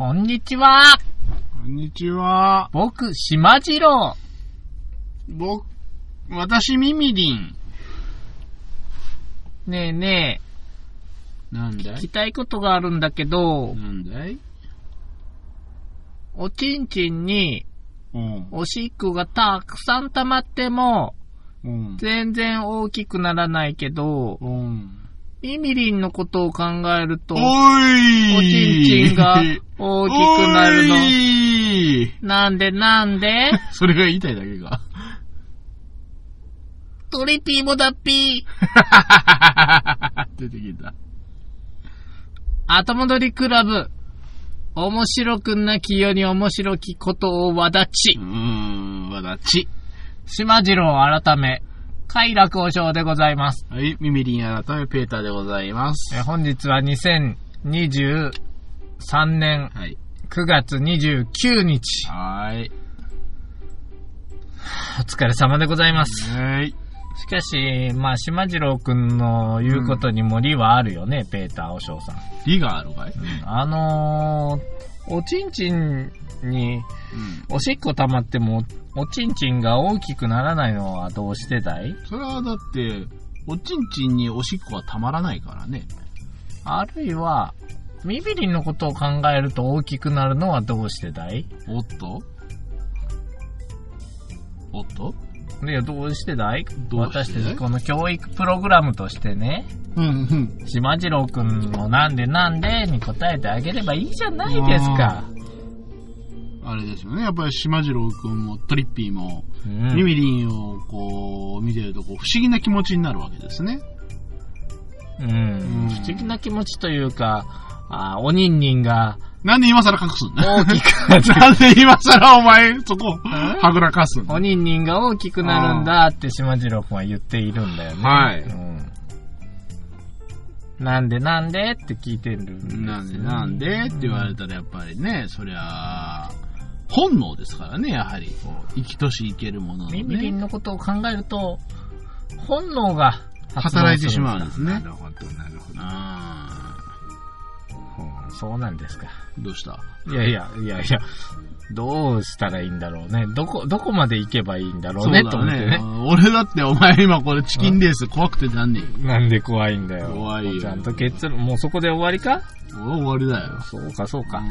こんにちは。こんにちは。僕、島次郎。僕、私、ミミリン。ねえねえ、なんだい？聞きたいことがあるんだけど、なんだい？おちんちんにうん。おしっこがたくさん溜まっても、うん。全然大きくならないけど、うん。ミミリンのことを考えると、おいおちんちんが大きくなるのなんでなんで？それが言いたいだけか。トリピーもだっぴー。出てきた。後戻りクラブ。面白くなきように面白きことをわだちう。ーん、わだち。島次郎改め、快楽和尚でございます。はい、ミミリン改めペーターでございます。え本日は2023年はい。9月29日。はーい。お疲れ様でございます。はい。しかし、まあ、島次郎くんの言うことにも理はあるよね、ペーター和尚さん。理があるかい？あのー、おちんちんにうん。おしっこ溜まっても、おちんちんが大きくならないのはどうしてだい？それはだって、おちんちんにおしっこはたまらないからね。あるいは、ミビリンのことを考えると大きくなるのはどうしてだい？おっと？おっと？いや、どうしてだい？私たちこの教育プログラムとしてね、うんうん。島次郎くんのなんでなんでに答えてあげればいいじゃないですか。あれですよね。やっぱり島次郎くんもトリッピーも、うん。ミミリンをこう見てるとこう不思議な気持ちになるわけですね。うん。うん不思議な気持ちというか、あおにんにんがなんで今更隠すんだ？大きくなんで今更お前そこはぐらかすんだ？おにんにんが大きくなるんだって島次郎くんは言っているんだよね。はい。うん。なんでなんでって聞いてるんですよなんでなんでって言われたらやっぱりね、そりゃ、本能ですからね、やはり。こう生きとし生けるもののミミリンね。のことを考えると、本能が働いてしまうんですね。なるほど、なるほど。そうなんですか。ーどうした？いやいや、いやいや、どうしたらいいんだろうね。どこ、どこまで行けばいいんだろうね、と思ってね。俺だってお前今これチキンレース怖くてなんねえ。なんで怖いんだよ。怖いよちゃんと結論、もうそこで終わりか？終わりだよ。そうか、そうか。う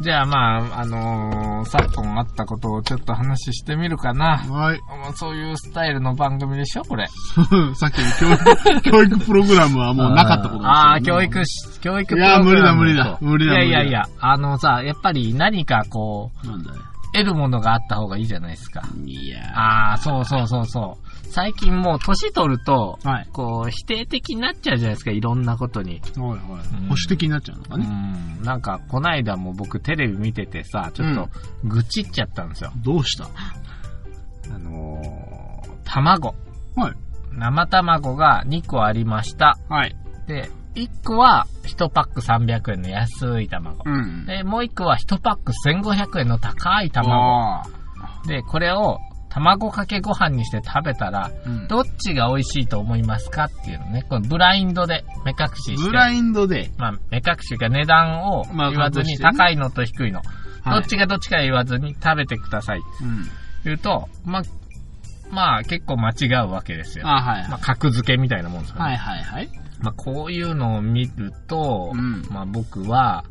じゃあまあ、あのー昨今あったことをちょっと話してみるかな。んはい。まあそういうスタイルの番組でしょ、これ。さっきの教育、教育プログラムはもうなかったことですよねああー、教育し、教育いやプログラム無理だ無理だ無理だいやいやいや、あのさ、やっぱり何かこう、なんだよ。得るものがあった方がいいじゃないですか。いやああ、そうそうそうそう。最近もう年取ると、はい。こう、否定的になっちゃうじゃないですか、いろんなことに。はいはい。うん保守的になっちゃうのかうね。ん。なんか、こないだも僕テレビ見ててさ、ちょっと、愚痴っちゃったんですよ。どうした？あのー、卵。はい。生卵が2個ありました。はい。で、1個は1パック300円の安い卵。うん。で、もう1個は1パック1500円の高い卵。あで、これを卵かけご飯にして食べたら、ーうんどっちが美味しいと思いますかっていうのね。このブラインドで目隠しして。ブラインドで、まあ、目隠しが値段をまあ言わずに高いのと低いの。はいどっちがどっちか言わずに食べてください。うん。言うと、まあ、まあ結構間違うわけですよ。あ、はい。まあ、格付けみたいなもんですよね。はいはいはい。まあ、こういうのを見ると、うんまあ僕は、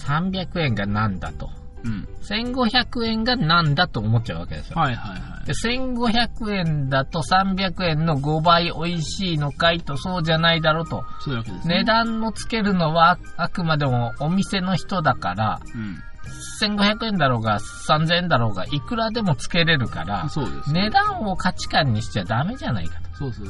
300円がなんだと。うん。うん。1500円がなんだと思っちゃうわけですよ。はいはいはい。で、1500円だと300円の5倍美味しいのかいとそうじゃないだろうと。そういうわけですね。値段のつけるのはあくまでもお店の人だから、うん。1500円だろうが3000円だろうがいくらでもつけれるから、そうです。値段を価値観にしちゃダメじゃないかと。そうそう。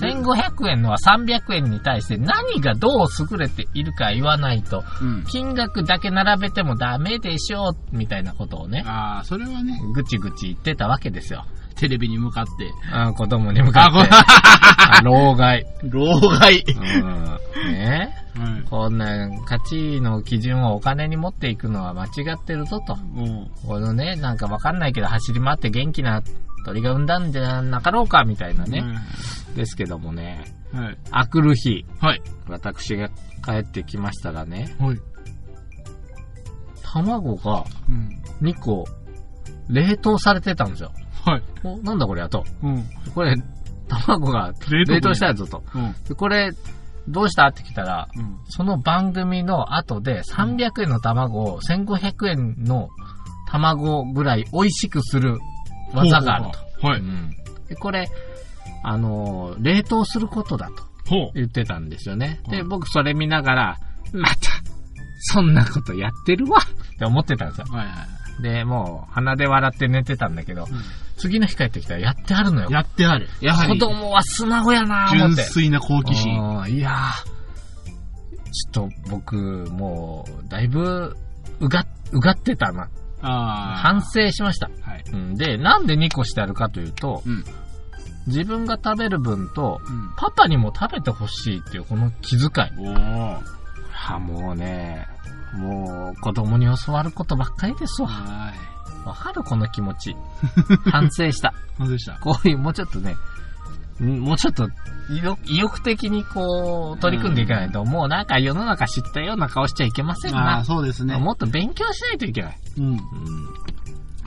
1500円のは300円に対して何がどう優れているか言わないと、うん。金額だけ並べてもダメでしょう、みたいなことをね、ああ、それはね、ぐちぐち言ってたわけですよ。テレビに向かって。あ子供に向かって。あ 老害。老害。うん。ねはい。こんな価値の基準をお金に持っていくのは間違ってるぞと。もこのね、なんかわかんないけど走り回って元気な鳥が産んだんじゃなかろうかみたいなう。ね。ですけどもね、はい。あくる日、はい。私が帰ってきましたらね、はい。卵がうん。2個、冷凍されてたんですよ。はい。お、なんだこれやと。うん。これ、卵が冷凍したやつと。うん。でこれ、どうしたって聞いたら、うん。その番組の後で300円の卵を1500円の卵ぐらい美味しくする技があると。はい。うんでこれ、あのー冷凍することだとほう。言ってたんですよね。で、うん僕それ見ながら、また、そんなことやってるわって思ってたんですよ。はいはい。で、もう鼻で笑って寝てたんだけど、次の日帰ってきたらやってあるのよ。やってある。やは子り、供は素直やなぁ思って。純粋な好奇心。うんいやーちょっと僕、もう、だいぶ、うが、うがってたな。反省しました。はい。うんで、なんで2個してあるかというと、うん。自分が食べる分と、うん。パパにも食べてほしいっていうこの気遣い。はもうね、もう子供に教わることばっかりですわ。はわかる？この気持ち。反省した。い。何でしたこういう、もうちょっとね、んもうちょっと意欲的にこう、取り組んでいかないと、もうなんか世の中知ったような顔しちゃいけませんな。そうですね。もっと勉強しないといけない。うん。うん。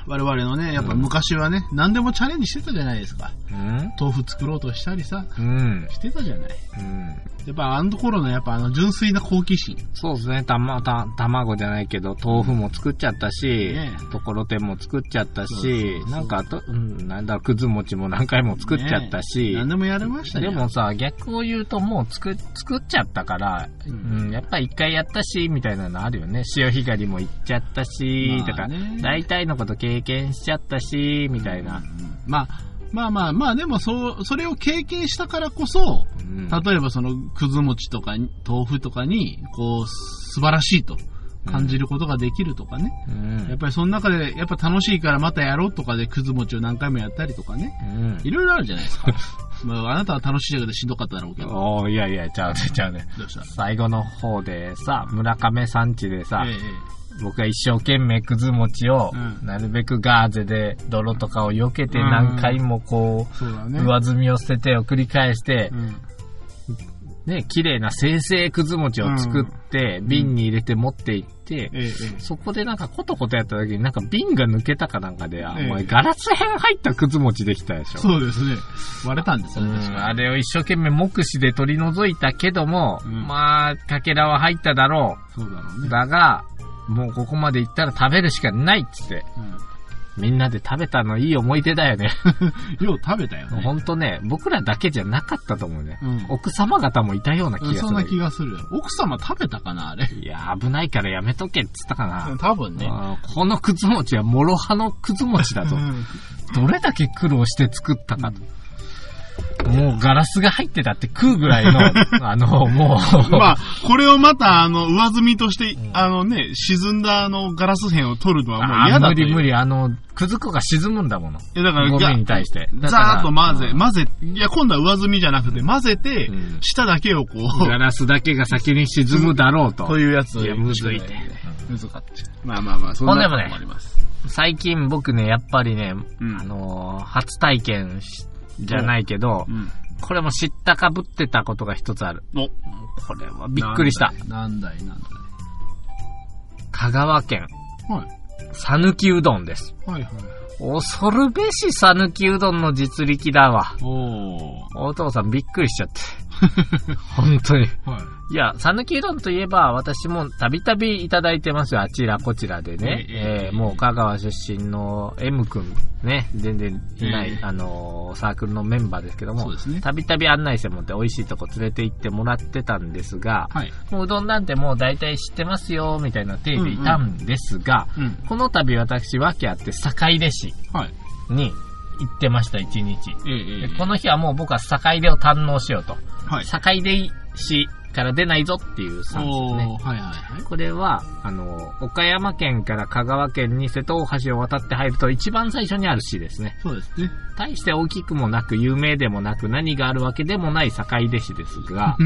我々のね、やっぱ昔はね、何でもチャレンジしてたじゃないですか。うん豆腐作ろうとしたりさ、うん。してたじゃない。うん。やっぱあの頃のやっぱあの純粋な好奇心。そうですね。たま、た、卵じゃないけど、豆腐も作っちゃったし、ねところてんも作っちゃったそうそうしそ、うなんかあと、うん、なんだ、くず餅も何回も作っちゃったし、ね何でもやれましたね。でもさ、逆を言うともう作、作っちゃったから、ううんん、やっぱ一回やったし、みたいなのあるよね。潮干狩りも行っちゃったし、まあとかね、大体のこと経験しちゃったし、みたいな。まあ、まあまあまあ、でもそう、それを経験したからこそ、うん例えばそのくず餅とかに豆腐とかに、こう、素晴らしいと感じることができるとかね。うんやっぱりその中で、やっぱ楽しいからまたやろうとかでくず餅を何回もやったりとかね。うんいろいろあるじゃないですか。まあ、あなたは楽しいだけどしんどかっただろうけど。おーいやいや、ちゃうね、ちゃうね。どうした？最後の方でさ、村上さんちでさ、ええ僕が一生懸命くず餅を、うんなるべくガーゼで泥とかを避けて何回もこう。上積みを捨ててを繰り返してう、ん。ね、綺麗な生成くず餅を作って、瓶に入れて持って行って、そこでなんかコトコトやった時になんか瓶が抜けたかなんかで、お前ガラス片入ったくず餅できたでしょ。そうですね。割れたんですよね、あれを一生懸命目視で取り除いたけども、うんまあ、かけらは入っただろう。そうだろうね。だが、もうここまで行ったら食べるしかないっつって、みんなで食べたのいい思い出だよね。うん。よう食べたよね。ほんとね、僕らだけじゃなかったと思うね。うん奥様方もいたような気がする。そんな気がするよ。奥様食べたかな、あれ？いや、危ないからやめとけっつったかな。多分ね。あーこのくず餅は諸刃のくず餅だと。どれだけ苦労して作ったかと。もうガラスが入ってたって食うぐらいの、あの、もう、まあ、これをまた、あの、上積みとして、あのね、沈んだあの、ガラス片を取るのはもうあ嫌だ無理無理、あの、くず粉が沈むんだもの。いやだから、ゴミに対して。ザーッと混ぜ、混ぜ、いや、今度は上積みじゃなくて、混ぜてうん、下だけをこガラスだけが先に沈むだろうと。う、というやつ。をいやむずいてむずかった。まあまあまあ、そんなこともあります。最近僕ね、やっぱりね、うん。あのー初体験しじゃないけど、うん。これも知ったかぶってたことが一つある。お、これはびっくりした。なんだい、なんだ香川県、い。はい。さぬきうどんです。はいはい。恐るべしさぬきうどんの実力だわ。おー。お父さんびっくりしちゃって。本当に。はい。いや、さぬきうどんといえば、私もたびたびいただいてますよ。あちらこちらでね。えーもう香川出身の M くん、ね、全然いない、ええあのーサークルのメンバーですけどもそうですね、たびたび案内してもらって美味しいとこ連れて行ってもらってたんですが、はい。もううどんなんてもう大体知ってますよ、みたいな体でいたんですが、うん。この度私、訳あって坂出市はい。に行ってました、一日。ええこの日はもう僕は坂出を堪能しようと。はい。坂出市から出ないぞっていうスタンスですね。はいはいはい。これは、あの、岡山県から香川県に瀬戸大橋を渡って入ると一番最初にある市ですね。そうですね。大して大きくもなく、有名でもなく、何があるわけでもない坂出市ですが。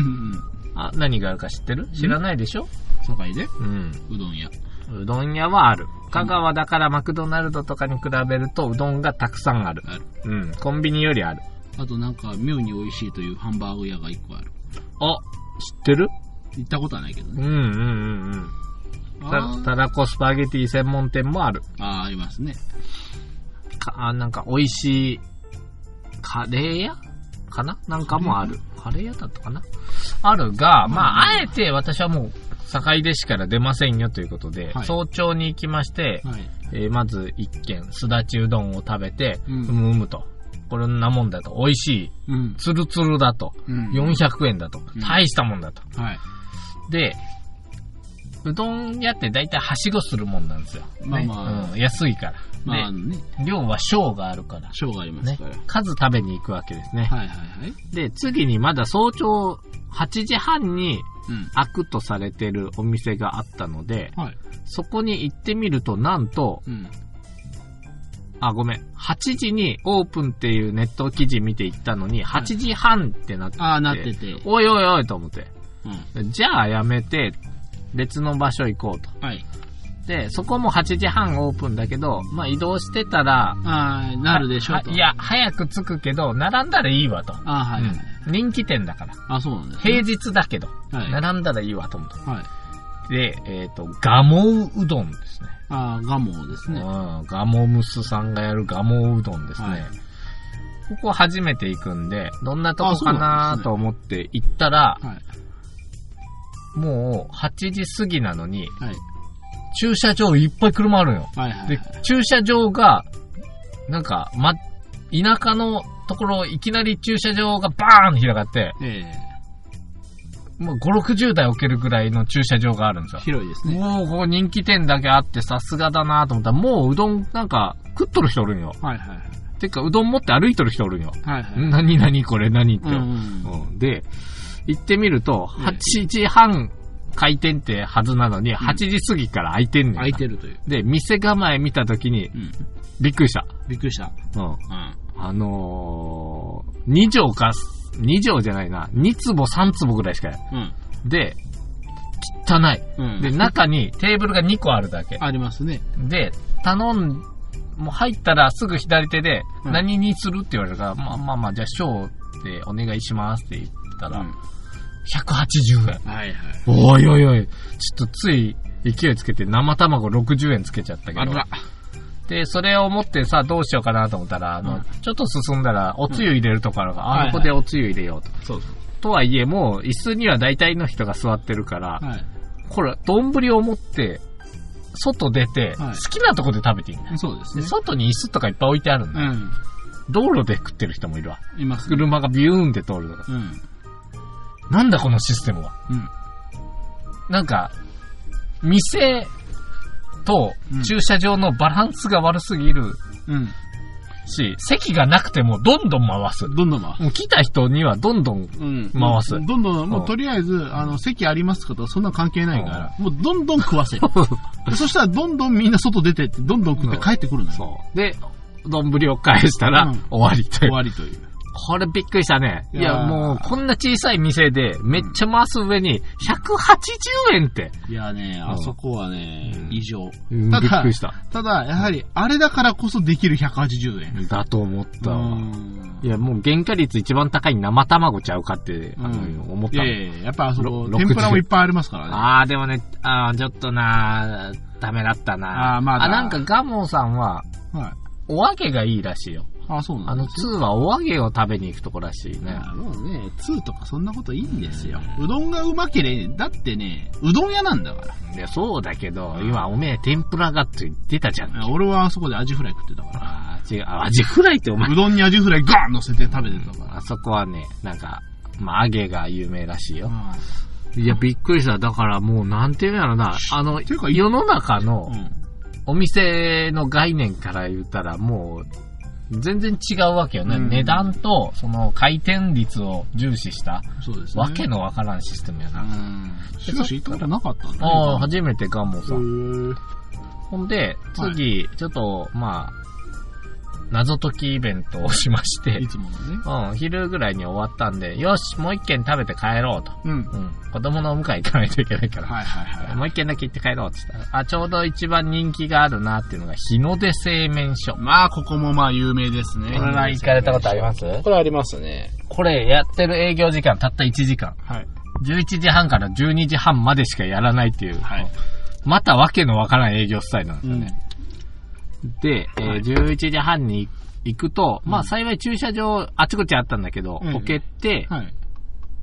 あ、何があるか知ってる？知らないでしょ？堺で？うん。うどん屋。うどん屋はある。香川だからマクドナルドとかに比べるとうどんがたくさんある。ある。うん。コンビニよりある。あとなんか、妙に美味しいというハンバーグ屋が一個ある。あ、知ってる？行ったことはないけどね。うんうんうんうん。たたらこスパゲティ専門店もある。ああ、ありますね。かあなんか美味しい、カレー屋？かな？なんかもある。カレー屋だったかな？あるが、まあ、あえて私はもう、境出市から出ませんよということで、はい早朝に行きまして、はい。えーまず一軒、すだちうどんを食べて、ううんむうむと。これなもんだと。美味しい。うん。つるつるだと。うん400円だとうん。大したもんだと。はい。で、うどん屋って大体はしごするもんなんですよ。まあねまあうん、安いから。まあね、で、量は小があるから。賞がありますねから。。数食べに行くわけですね。はいはいはい。で、次にまだ早朝8時半にうん。開くとされてるお店があったので、はい。そこに行ってみると、なんと、うん。あ、ごめん。8時にオープンっていうネット記事見て行ったのに、8時半ってなって、ああ、なってて。おいおいおいと思って。うん。じゃあやめて、別の場所行こうと。はい。で、そこも8時半オープンだけど、まあ移動してたら、ああ、なるでしょうと。いや、早く着くけど、並んだらいいわと。ああ、はいはい。うん人気店だから。あそうなんですね。平日だけど、はい並んだらいいわと思って。はい。で、えっ、と、ガモうどんですね。ああ、ガモですね。うん、ガモムスさんがやるガモうどんですね。はいここ初めて行くんで、どんなとこかなと思って行ったら、はい。もう8時過ぎなのに、はい。駐車場いっぱい車あるよ。はいはい。で、駐車場が、なんか、ま、田舎のところ、いきなり駐車場がバーン開かって、えもう5、60台置けるぐらいの駐車場があるんですえよ。広いですね。もう、ここ人気店だけあってさすがだなと思ったら、もううどんなんか食っとる人おるんよ。はいはい。てか、うどん持って歩いとる人おるんよ。はいはい。何何これ何って。うんうん。うんで、行ってみると、ええ8時半開店ってはずなのに、8時過ぎから開いてんねんな。空いてるという。で、店構え見たときに、うん。びっくりした。びっくりした。うん。うん。あのー、2畳か、2畳じゃないな、2坪3坪ぐらいしかない。うん。で、汚い。うん。で、中にテーブルが2個あるだけ。ありますね。で、頼ん、もう入ったらすぐ左手で、うん何にするって言われるから、まあまあまあ、じゃあ、ショーでお願いしますって言ったら、うん。180円。はいはい。おいおいおい、ちょっとつい勢いつけて生卵60円つけちゃったけど。あら。で、それを持ってさ、どうしようかなと思ったら、あの、うんちょっと進んだら、おつゆ入れるとこあるから、あ、はいはいここでおつゆ入れようと。そうそう。とはいえ、もう、椅子には大体の人が座ってるから、はい。これ、丼を持って、外出て、はい好きなとこで食べていいんだよ。で、そうですね。外に椅子とかいっぱい置いてあるんだよ。うん。道路で食ってる人もいるわ。いますね。車がビューンって通るとか。うん。なんだこのシステムは。うん。なんか、店とうん駐車場のバランスが悪すぎるうん。し、席がなくてもどんどん回す。どんどん回もう来た人にはどんどん、うん。回すどんどん、もうんうとりあえず、あの、席ありますかとそんな関係ないから、もうどんどん食わせる。で そしたらどんどんみんな外出てって、どんどん食って帰ってくるのよ。そう。で、丼を返したらうん終わりとい終う。わりという。これびっくりしたね。いや、もうこんな小さい店でめっちゃ回す上に180円って。いやね、うんあそこはね、うん異常。うんただびっくりした。ただ、やはり、あれだからこそできる180円。だと思ったわ。うんいや、もう原価率一番高い生卵ちゃうかって、あの、うん思ったの。いやいややっぱあそこ、ろ天ぷらもいっぱいありますからね。あー、でもね、あーちょっとなーダメだったなあーまだあ、なんかガモさんは、はい。お揚げがいいらしいよ。あ、そうなあの、んです2はお揚げを食べに行くとこらしいね。あのね、2とかそんなこといいんですよ。うどんがうまければ、だってね、うどん屋なんだから。いや、そうだけど、今おめえ天ぷらがって言ってたじゃん。俺はあそこでアジフライ食ってたから。あー違う、あアジフライってお前う、どんにアジフライガーン乗せて食べてたから。あそこはね、なんか、まあ、揚げが有名らしいよ。あいや、びっくりした。だからもう、なんていうんやろな。あの、ていうか世の中のうん。お店の概念から言ったら、もう、全然違うわけよね。うん値段と、その回転率を重視した、そうですね。わけのわからんシステムやうな。ん。しかし行ったことなかったんだね。ああ、初めてガンモさん。へほんで、次、ちょっと、まあ、謎解きイベントをしましてーい、つものね。うん、昼ぐらいに終わったんで、よし、もう一軒食べて帰ろうと。うん。うん、子供のお迎え行かないといけないから。はいはいはい。もう一軒だけ行って帰ろうって言ったら、あ、ちょうど一番人気があるなっていうのが、日の出製麺所。まあ、ここもまあ有名ですね。これは行かれたことあります？これありますね。これやってる営業時間たった1時間。はい。11時半から12時半までしかやらないっていう。はいまたわけのわからん営業スタイルなんですよね。で、えーはい11時半に行くと、まうんあ幸い駐車場あちこちあったんだけど、ええ置けて、はい。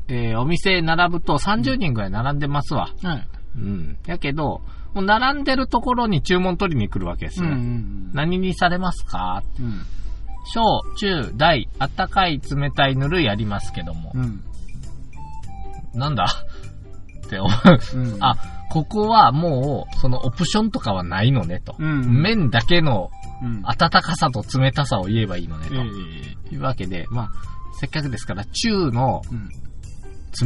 えーお店並ぶと30人ぐらい並んでますわ。はい。うん。やけど、もう並んでるところに注文取りに来るわけですよ。ん何にされますか？うん。小、中、大、あったかい、冷たい、ぬるいありますけども。うん。なんだ？って思う。うんあ、ここはもう、そのオプションとかはないのねと。うん麺だけのうん。温かさと冷たさを言えばいいのねえと。いうわけで、まあ、せっかくですから、中のうん。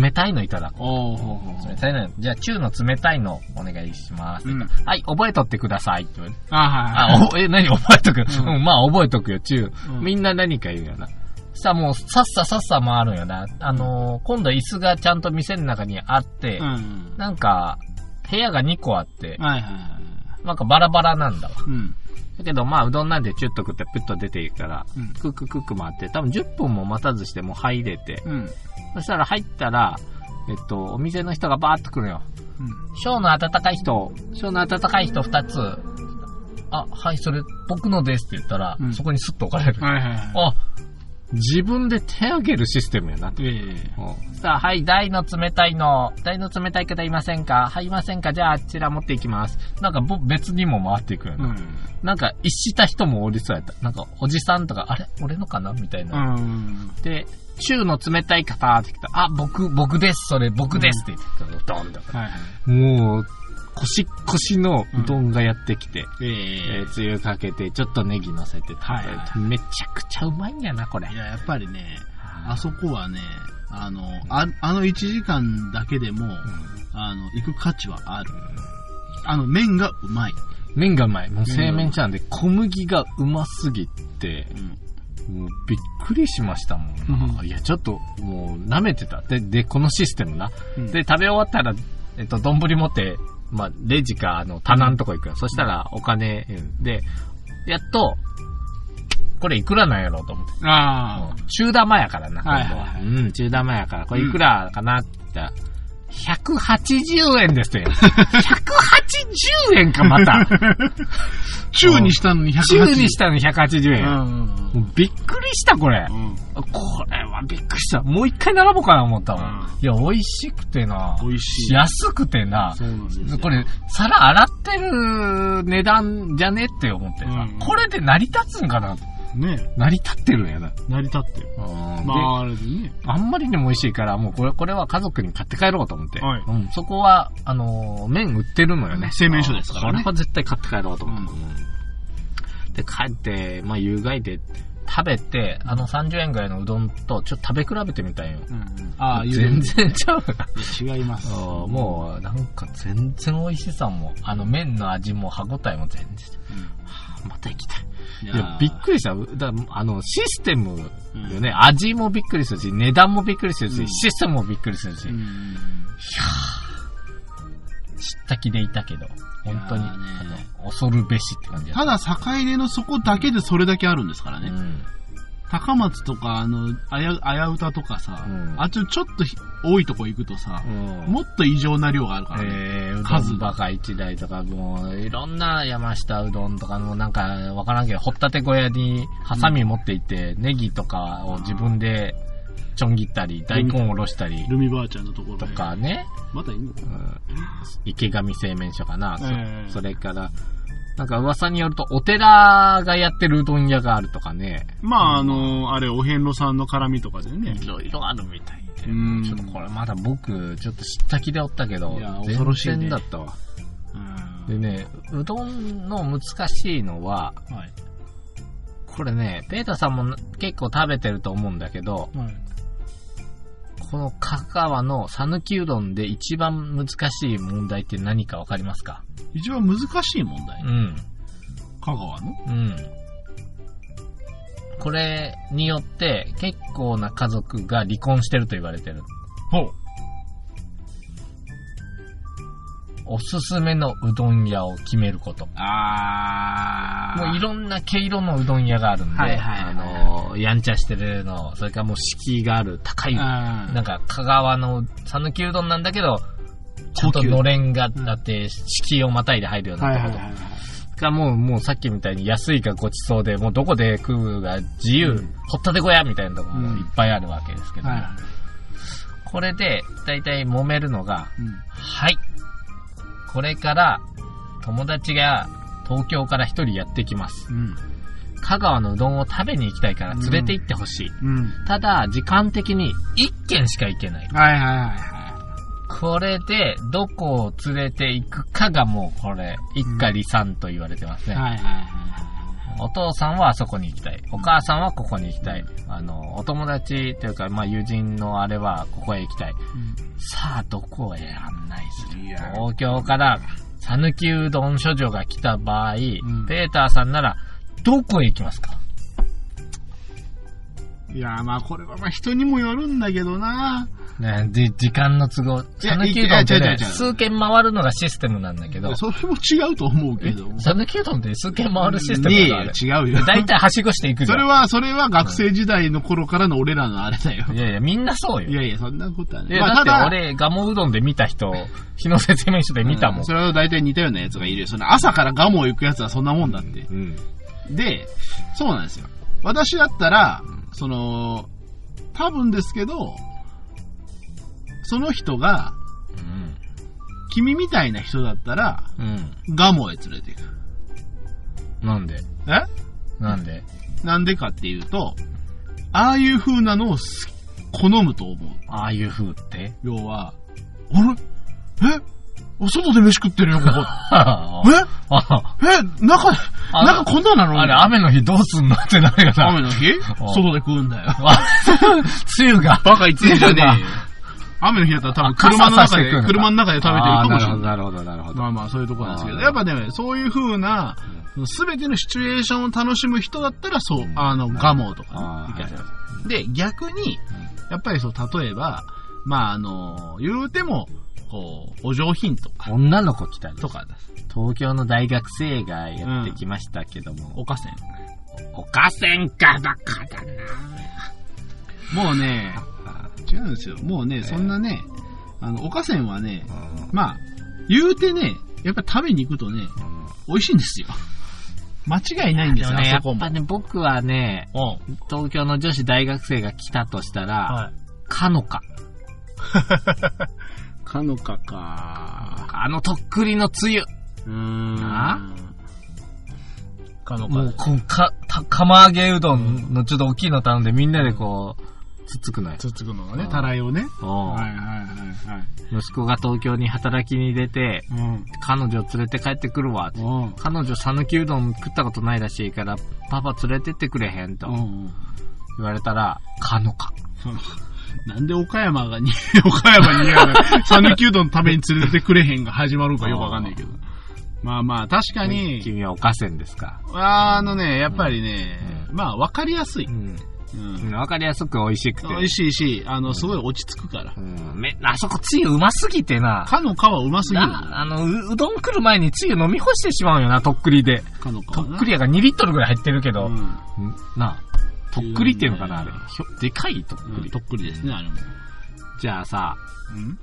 冷たいのいただこう冷たいの、じゃあ中の冷たいのお願いします。うんはい、覚えとってくださいって言われて。あ、はいはい。あ、お、え、何？覚えとく、ううんん、まあ覚えとくよ、中。うんみんな何か言うよな。さあもう、さっささっさ回るんよな。あのー今度椅子がちゃんと店の中にあって、うん。なんか、部屋が2個あって、はいはいはい。なんかバラバラなんだわ。うん。だけどまあ、うどんなんでチュッと食ってプッと出ていくから、うんクッククック回って、多分10分も待たずしてもう入れて、うん。そしたら入ったら、えっと、お店の人がバーっと来るよ。うん。ショーの温かい人、ショーの温かい人2つ、あ、はい、それ僕のですって言ったら、うんそこにスッと置かれる。はいはいはい。あ、自分で手上げるシステムやなと。ええ。うんさあ、はい、大の冷たいの、大の冷たい方いませんか？はい、いませんか？じゃあ、あちら持っていきます。なんか、ぼ別にも回っていくよな。うん。なんか、一した人もおりそうやった。なんか、おじさんとか、あれ？俺のかな？みたいな。うん。で、中の冷たい方って来たあ、僕、僕です、それ、僕ですって言ってドンだかはい。もう、腰、腰のうどんがやってきて、えええーつゆかけて、ちょっとネギ乗せて食べると、はいめちゃくちゃうまいんやな、これい。や、やっぱりね、あそこはね、あの、ああの1時間だけでも、あの、行く価値はある。あの、麺がうまい。麺がうまい。もう製麺茶なんで、小麦がうますぎて、うん。もうびっくりしましたもんな。うんいや、ちょっと、もう舐めてた。で、で、このシステムな。うんで、食べ終わったら、えっと、丼持って、まあ、レジか、あの、棚のとこ行くよ。そしたら、お金、うんで、やっと、これいくらなんやろうと思って。あうん中玉やからな、今度は。はいはいはいうん、中玉やから。これいくらかなって言ったら、180円ですよ。180円か、また。あ。中にしたのに180中にしたのに180円。びっくりした、これ。うん。これはびっくりした。もう一回並ぼうかな思ったもん。うんいや、美味しくてな。美味しい。安くてな。な。これ、皿洗ってる値段じゃねって思ってさ、うんこれで成り立つんかなね、成り立ってるんやな。成り立ってる。うんまあ、あれでね。あんまりにも美味しいから、もうこれ、これは家族に買って帰ろうと思って。はいうん、そこは、あのー麺売ってるのよね。製麺所ですからねこれは絶対買って帰ろうと思って。うんで、帰って、まあ、湯がいて、食べて、あの30円ぐらいのうどんと、ちょっと食べ比べてみたいよ。うん。ああ、全然ちゃうな。違います。もう、なんか全然美味しさも、あの麺の味も歯応えも全然。はあまた行きたい。いいや、びっくりした。だあの、システムよね、う味もびっくりするし、値段もびっくりするし、うん。システムもびっくりするし、うん。知った気でいたけど、本当に、あの、恐るべしって感じだた。だ、境根のそこだけでそれだけあるんですからね。うん。高松とか、あの、あや、あやうたとかさ、うん。あっちのちょっとひ多いとこ行くとさ、うん。もっと異常な量があるからね。えー、うど数んバカ一台とか、もう、いろんな山下うどんとかもなんか、わからんけど、ほったて小屋にハサミ持って行って、ネギとかを自分でちょん切ったり、大根おろしたりルミばあちゃんのところとで。かね、まだいいのうん。池上製麺所かな、そええ。それから、なんか噂によると、お寺がやってるうどん屋があるとかね、まあ、あの、あれ、お遍路さんの絡みとかでね。いろいろあるみたいで。うんちょっとこれまだ僕、ちょっと知った気でおったけどいや、恐ろしいね全然だったわ。うんでね、うどんの難しいのは、はい。これね、ペータさんも結構食べてると思うんだけど、はい。この香川の讃岐うどんで一番難しい問題って何かわかりますか？一番難しい問題う。ん。香川の？うん。これによって結構な家族が離婚してると言われてる。ほう。おすすめのうどん屋を決めること。あもういろんな毛色のうどん屋があるんで、はいはいはいあの、やんちゃしてるの、それからもう敷居がある高い、あなんか香川の讃岐うどんなんだけど、ちゃんとのれんがあって、敷居をまたいで入るようなところ。がもう、もうさっきみたいに安いかごちそうで、もうどこで食うが自由、うんほったて小屋みたいなとこもうんいっぱいあるわけですけど、はいはい。これで、だいたい揉めるのが、うん。はい。これから、友達が東京から一人やってきます。うん。香川のうどんを食べに行きたいから連れて行ってほしい。うん。ただ、時間的に一軒しか行けない。はいはいはいはこれで、どこを連れて行くかがもうこれ、一家離散と言われてますい。ね。はいはいはいお父さんはあそこに行きたい。お母さんはここに行きたい。あの、お友達というか、まあ友人のあれはここへ行きたい。さあ、どこへ案内する？東京から、讃岐うどん処女が来た場合、んペーターさんなら、どこへ行きますか？いや、まあこれはまあ人にもよるんだけどな。ねで、時間の都合。讃岐うどんってね、数軒回るのがシステムなんだけど、それも違うと思うけど。讃岐うどんって数軒回るシステムだ。違うよ。だいたいはしごしていくじゃん。それは、それは学生時代の頃からの俺らのあれだよ。いやいや、みんなそうよ。いやいや、そんなことはね。いや、だって俺、ガモうどんで見た人、日の説明書で見たもん。それは大体似たようなやつがいるよ。その朝からガモ行くやつはそんなもんだって。うん。で、そうなんですよ。私だったら、その、多分ですけど、その人が、うん。君みたいな人だったら、うん。ガモへ連れて行く。なんで？え？なんで？なんでかっていうと、ああいう風なのをす好むと思う。ああいう風って？要は、あれ？え？お外で飯食ってるよ、ここ。あ え？あえ？中、あ中こんななの？あれ、雨の日どうすんのってなるよな。雨の日？外で食うんだよ。あ 梅雨が。バカ言ってんじゃねえよ。雨の日だったら多分車の中で、車の中で食べてるかもしれない。なるほど、なるほど。まあまあ、そういうところなんですけど、やっぱね、そういう風な、すべてのシチュエーションを楽しむ人だったら、そう、うんあの、ガモとかで、逆に、やっぱりそう、例えば、まああの、言うても、こう、お上品とか、女の子来たり。とか、東京の大学生がやってきましたけども。おかせん。おかせんかバカだな。もうね、違うんですよ。もうね、そんなね、あの、おかせんはね、まあ、言うてね、やっぱ食べに行くとね、美味しいんですよ。間違いないんですもね、やっぱ。ね、僕はね、うん。東京の女子大学生が来たとしたら、はい。かのか。かのかか。あのとっくりのつゆ。うーん。なかのもう、か。こう、か、た、釜揚げうどんのちょっと大きいの頼んでみんなでこう、つっつくのよ。つっつくのがねう、んたらいをね。うんはいはいはいはい。息子が東京に働きに出て、うん。彼女を連れて帰ってくるわって。うん。彼女、讃岐うどん食ったことないらしいから、パパ連れてってくれへんとうん。言われたら、かのか。なんで岡山がに、岡山に、讃岐うどん食べに連れてくれへんが始まるかよくわかんないけど。まあまあ、確かに、君はおかせんですか。あのね、やっぱりね、まあ、わかりやすい。うん。うん。わかりやすく美味しくて。美味しいし、あの、すごい落ち着くから。うん。め、あそこつゆうますぎてな。かの皮うますぎる。なあのう、うどん来る前につゆ飲み干してしまうよな、とっくりで。かの皮とっくりやが2リットルぐらい入ってるけど、うん。んなあ、とっくりっていうのかな、あれ。ひょでかいとっくり。うんとっくりですね、あれも。じゃあさ、うん？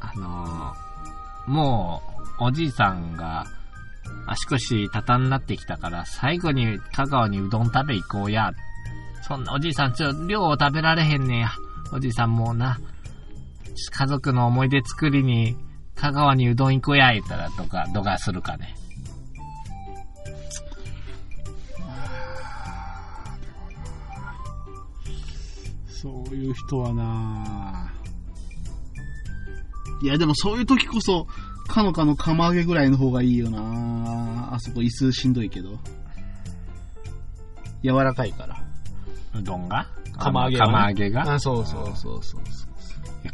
あのーもう、おじいさんが、足腰たたんなってきたから、最後に香川にうどん食べ行こうや。そんなおじいさん、ちょ、量を食べられへんねや。おじいさんもうな、家族の思い出作りに、香川にうどん行こや、言ったら、とか、度がするかね。そういう人はないや、でもそういう時こそ、かのかの釜揚げぐらいの方がいいよなあそこ椅子しんどいけど。柔らかいから。うどんが？釜揚げはね釜揚げが？あ、そうそうそうそう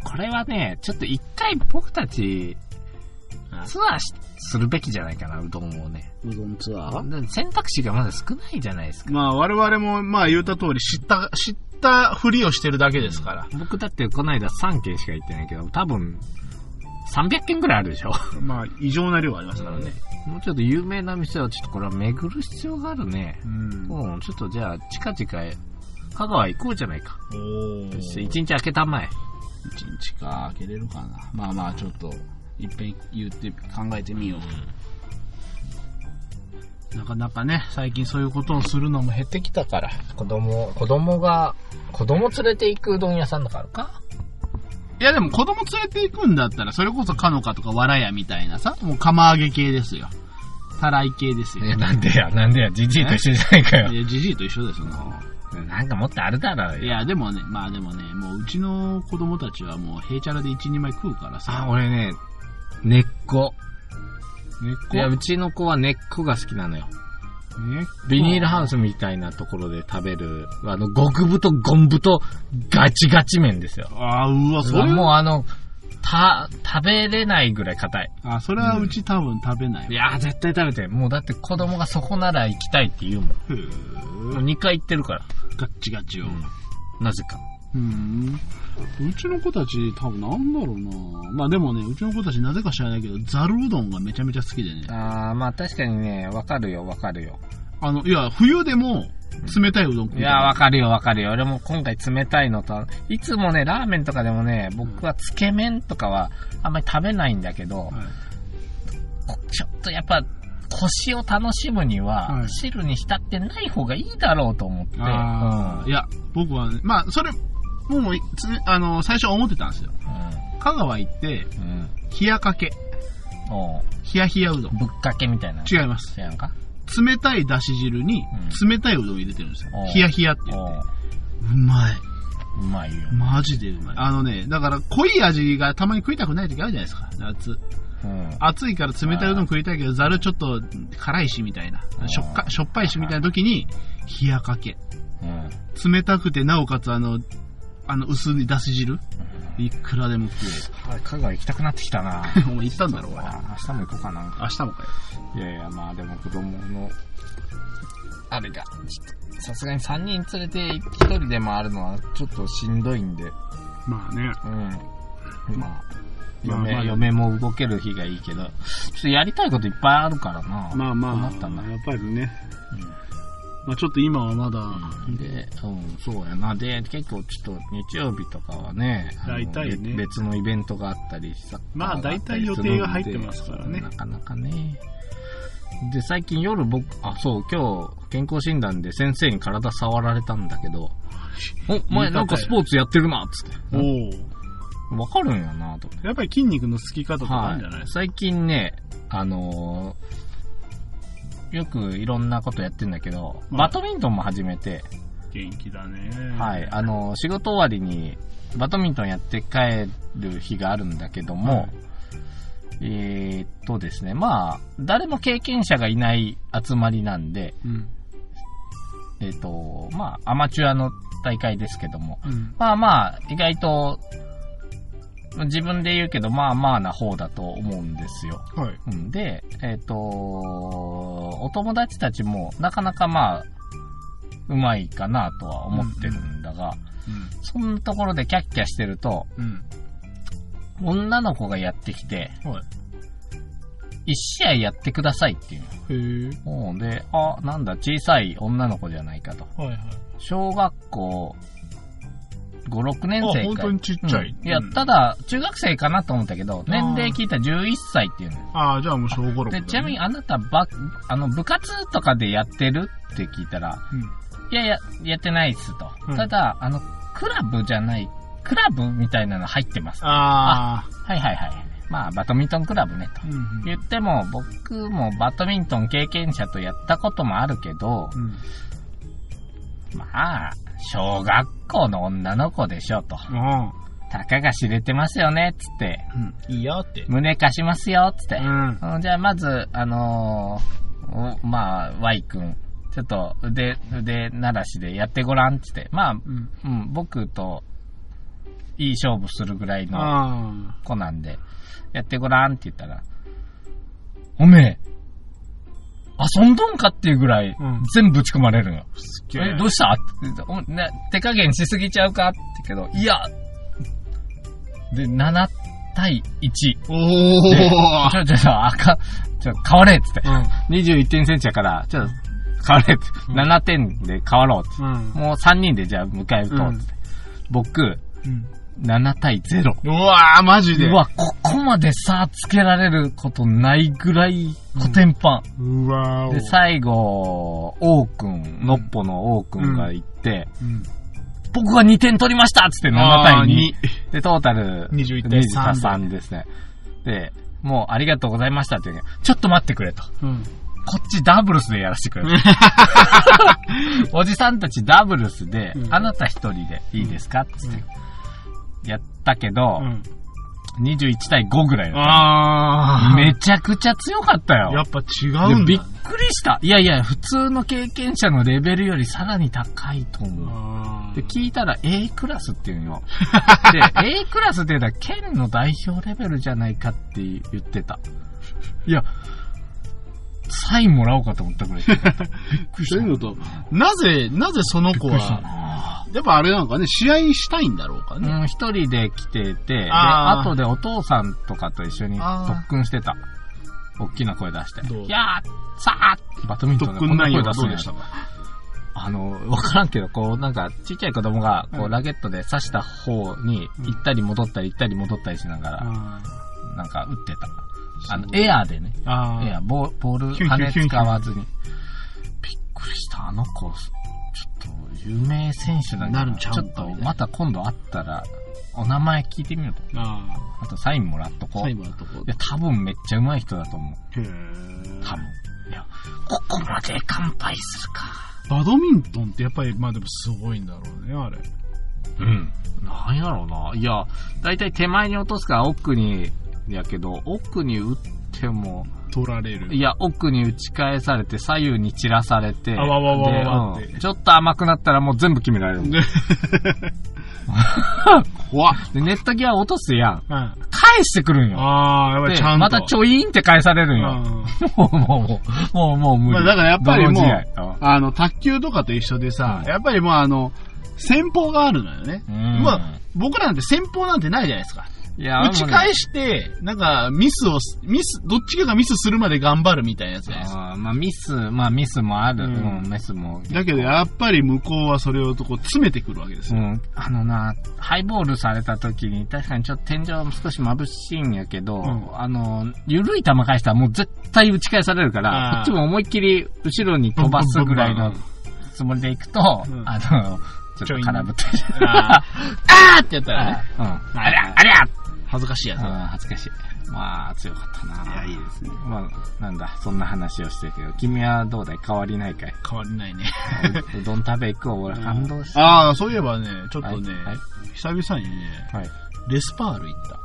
これはね、ちょっと一回僕たち、ツアーしするべきじゃないかな、うどんをね。うどんツアー？選択肢がまだ少ないじゃないですか。まあ我々も、まあ言った通り知った、知ったふりをしてるだけですから。僕だってこの間3件しか行ってないけど、多分、300件ぐらいあるでしょ。まあ異常な量ありますからね。もうちょっと有名な店をちょっとこれは巡る必要があるね。うん。うん、ちょっとじゃあ近々、香川行こうじゃないか。おーそして一日空けたまえ。1日か、開けれるかな。まあまあ、ちょっと、いっぺん言って考えてみよう。なかなかね、最近そういうことをするのも減ってきたから。子供、子供が、子供連れて行くうどん屋さんだからか？いやでも子供連れて行くんだったら、それこそかのかとかわらやみたいなさ、もう釜揚げ系ですよ。たらい系ですよ。え、なんでや、なんでや、じじいと一緒じゃないかよい。や、じじいと一緒ですよ。なんかもっとあるだろうよ。いや、でもね、まあでもね、もううちの子供たちはもう、ヘイチャラで一人前食うからさ。あ、俺ね、根っこ。根っこいや、うちの子は根っこが好きなのよ。根っこビニールハウスみたいなところで食べる、あの、極太、ゴン太、ガチガチ麺ですよ。あーうわ、それもうあの、た、食べれないぐらい硬い。あ、それはうち多分食べない。いやー、絶対食べて。もうだって子供がそこなら行きたいって言うもん。へもう2回行ってるから。ガッチガチを。なぜか。うん。うちの子たち多分なんだろうなまあでもね、うちの子たちなぜか知らないけど、ざるうどんがめちゃめちゃ好きでね。あー、まあ確かにね、わかるよ、わかるよ。あの、いや、冬でも冷たいうどん食ういや、わかるよ、わかるよ。俺も今回冷たいのと、いつもね、ラーメンとかでもね、僕はつけ麺とかはあんまり食べないんだけど、はいこちょっとやっぱ、腰を楽しむには、はい汁に浸ってない方がいいだろうと思って。うんいや、僕はね、まあ、それ、もう、あの、最初思ってたんですよ。香川行って、うん。うん。冷やかけ、冷や冷やうどん。ぶっかけみたいな。違います。違うか？冷たいだし汁に、冷たいうどん入れてるんですよおう。冷や冷やって言って。おううまい。うまいよ。マジでうまい。あのね、だから濃い味がたまに食いたくない時あるじゃないですか、夏。うん。暑いから冷たいうどん食いたいけど、ざるちょっと辛いしみたいなしょっか、しょっぱいしみたいな時に、冷やかけ。うん。冷たくて、なおかつあの、あの薄いだし汁いくらでも食あれ、香川行きたくなってきたなえる。お前行ったんだろ、お前。あ明日も行こうかな。明日もかよ。いやいや、まあでも子供の、あれが、さすがに3人連れて1人で回るのはちょっとしんどいんで、まあね。うん。まあ、嫁、まあまあ嫁も動ける日がいいけど、ちょっとやりたいこといっぱいあるからな。まあま困ったな。あ、やっぱりね。まあちょっと今はまだ、うん。で、うん、そうやな。で、結構ちょっと日曜日とかはね、大体ねべ別のイベントがあったりさ。まあ大体予定が入ってますからねなかなかね。で、最近夜僕、あ、そう、今日、健康診断で先生に体触られたんだけど、お、お前なんかスポーツやってるな、つって。おお。わかるんやな、と。やっぱり筋肉のつき方とかあるんじゃないですか？最近ね、あのーよくいろんなことやってんだけど、うんバドミントンも始めて、元気だね。はい、あのー仕事終わりにバドミントンやって帰る日があるんだけども、はいえーっとですね、まあ、誰も経験者がいない集まりなんで、うん。えーっと、まあ、アマチュアの大会ですけども、うん。まあまあ、意外と、自分で言うけど、まあまあな方だと思うんですよ。はい。うんで、えっ、と、お友達たちもなかなかまあ、うまいかなとは思ってるんだが、そんなところでキャッキャしてると、うん。女の子がやってきて、うん。はい。一試合やってくださいっていう。の。うんで、あ、なんだ、小さい女の子じゃないかと。はいはい。小学校5、6年あ、生か。本当にちっちゃい。うんいやうん、ただ、中学生かなと思ったけど、年齢聞いたら11歳っていうのよ。ああ、じゃあもう小5、6だねで、ちなみにあなたば、あの、部活とかでやってるって聞いたら、うん。いやいや、やってないっすと。うんただ、あの、クラブじゃない、クラブみたいなの入ってます。ああ。はいはいはい。まあ、バドミントンクラブねと。うん。言っても、僕もバドミントン経験者とやったこともあるけど、うん。まあ、小学校の女の子でしょと。うん。たかが知れてますよね、つって。うん。いいよって。胸貸しますよ、つって。うん。うんじゃあ、まず、あのーおまあ、Y 君、ちょっと腕、腕鳴らしでやってごらん、つって。まあ、うん。うん、僕と、いい勝負するぐらいのあ子なんで、やってごらんって言ったら、おめえ、遊んどんかっていうぐらいうん、全部打ち込まれるの。すっげえ、どうした？ってね手加減しすぎちゃうか？ってけど、いや、で、7対1。おーちょ、ちょ、ちょ、あかん、ちょ、変われっつって。うん。21点選手やから、ちょ、変われって。うん7点で変わろうって。うん。もう3人でじゃあ迎え撃とうって。僕、うん。7対0。うわー、マジで。うわ、ここまで差つけられることないぐらい、コテンパン。うわー。で、最後、王くん、のっぽの王くんが行って、うん、僕が2点取りましたっつって7対2。で、トータル21対3 20対3ですね。で、もうありがとうございましたって言うちょっと待ってくれと。うん。こっちダブルスでやらせてくれと。おじさんたちダブルスで、うんあなた一人でいいですかっつって。やったけど、うん。21対5ぐらいだっ。た。めちゃくちゃ強かったよ。やっぱ違うんだ。でびっくりした。いやいや、普通の経験者のレベルよりさらに高いと思う。あで、聞いたら A クラスっていうのよ。で、A クラスっていうのは県の代表レベルじゃないかって言ってた。いや、サインもらおうかと思ったぐらい。びっくりした。そういうのと、なぜ、なぜその子は、なやっぱあれなのかね、試合したいんだろうかね。うん、一人で来てて、で、後でお父さんとかと一緒に特訓してた。大きな声出して。いやー、さーバドミントン特でこんな声出すんでしたか？あの、わからんけど、こう、なんか、ちっちゃい子供が、こう、うんラケットで刺した方に、行ったり戻ったり行ったり戻ったりしながら、あなんか、打ってた。あのエアーでね。あエアー、ボーボール、羽使わずに。びっくりした。あの子、ちょっと、有名選手なんだなるんちゃうんちょっと、また今度会ったら、お名前聞いてみようと。ああと、サインもらっとこう。最い後のとこや、多分めっちゃ上手い人だと思う。へー多分。いや、ここまで乾杯するか。バドミントンってやっぱり、まあでもすごいんだろうね、あれ。うん。なんやろうな。いや、だいたい手前に落とすから奥に、やけど、奥に打っても、取られる。いや、奥に打ち返されて、左右に散らされて、あわわわわわうんちょっと甘くなったらもう全部決められるもん。で 怖っ。で、ネット際落とすやん。うん。あ返してくるんよ。あー、やっぱりでちゃんと。またちょいーんって返されるんよ。うんもう、もう、もう、もう、もう無理。まあだからやっぱりもうあの、卓球とかと一緒でさ、うんやっぱりもうあの、戦法があるのよね。うんまあ、僕らなんて戦法なんてないじゃないですか。いや、打ち返して、なんか、ミスを、ミス、どっちかがミスするまで頑張るみたいなやつじゃないですか。あーまあミス、まあミスもある。ううんん、ミスも。だけど、やっぱり向こうはそれをとこう詰めてくるわけですよ。うん、あのな、ハイボールされた時に、確かにちょっと天井少し眩しいんやけど、ん。あの、緩い球返したらもう絶対打ち返されるから、こっちも思いっきり後ろに飛ばすぐらいのつもりでいくと、うん。あの、ちょっと空振ってあー。あーってやったらね、うん。ありゃ、ありゃ恥ずかしいやつ。うん恥ずかしい。まあ、強かったな。いや、いいですね。まあ、なんだ、そんな話をしてるけど、君はどうだい？変わりないかい？変わりないね。ううどん食べ行く？わ俺感動した。ああ、そういえばね、ちょっとね、はい久々にね、はい。レスパール行った。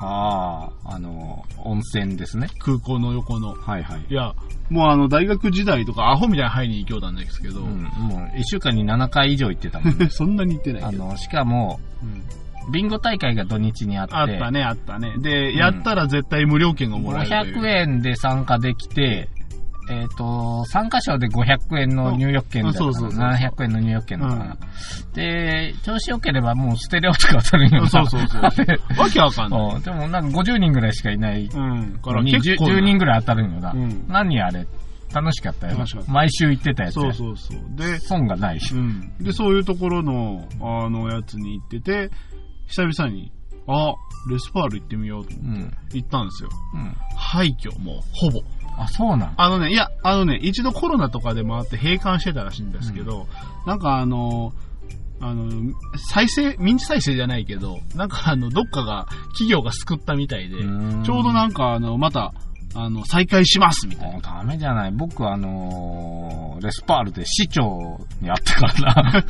ああ、あの、温泉ですね。空港の横の。はいはい。いや、もうあの、大学時代とかアホみたいに入りに行きようたんですけど、うん、もう、一週間に7回以上行ってたもん。そんなに行ってないあ。の、しかも、うんビンゴ大会が土日にあって、あったね、あったね。で、んやったら絶対無料券がもらえるという。500円で参加できて、えっ、と、参加賞で500円の入浴券だったかな。あそうそうそう700円の入浴券だったかな。で、調子良ければもうステレオとか当たるんよな。そうそうそうわけわかんない。うんでもなんか50人ぐらいしかいないうん。から結 10, 構な。10人ぐらい当たるんよな。うん何あれ楽しかった？よ毎週行ってたやつやそうそうそう。で、損がないし。うん。で、そういうところの、あの、やつに行ってて、久々に、あ、レスパール行ってみようと思ってうん。行ったんですよ。うん。廃墟、もう、ほぼ。あ、そうなん？あのね、いや、あのね、一度コロナとかでもあって閉館してたらしいんですけど、なんかあの、あの、再生、民事再生じゃないけど、なんかあの、どっかが、企業が救ったみたいで、ちょうどなんかあの、また、あの、再開しますみたいな。ダメじゃない。僕はあのーレスパールで市長に会ったからな。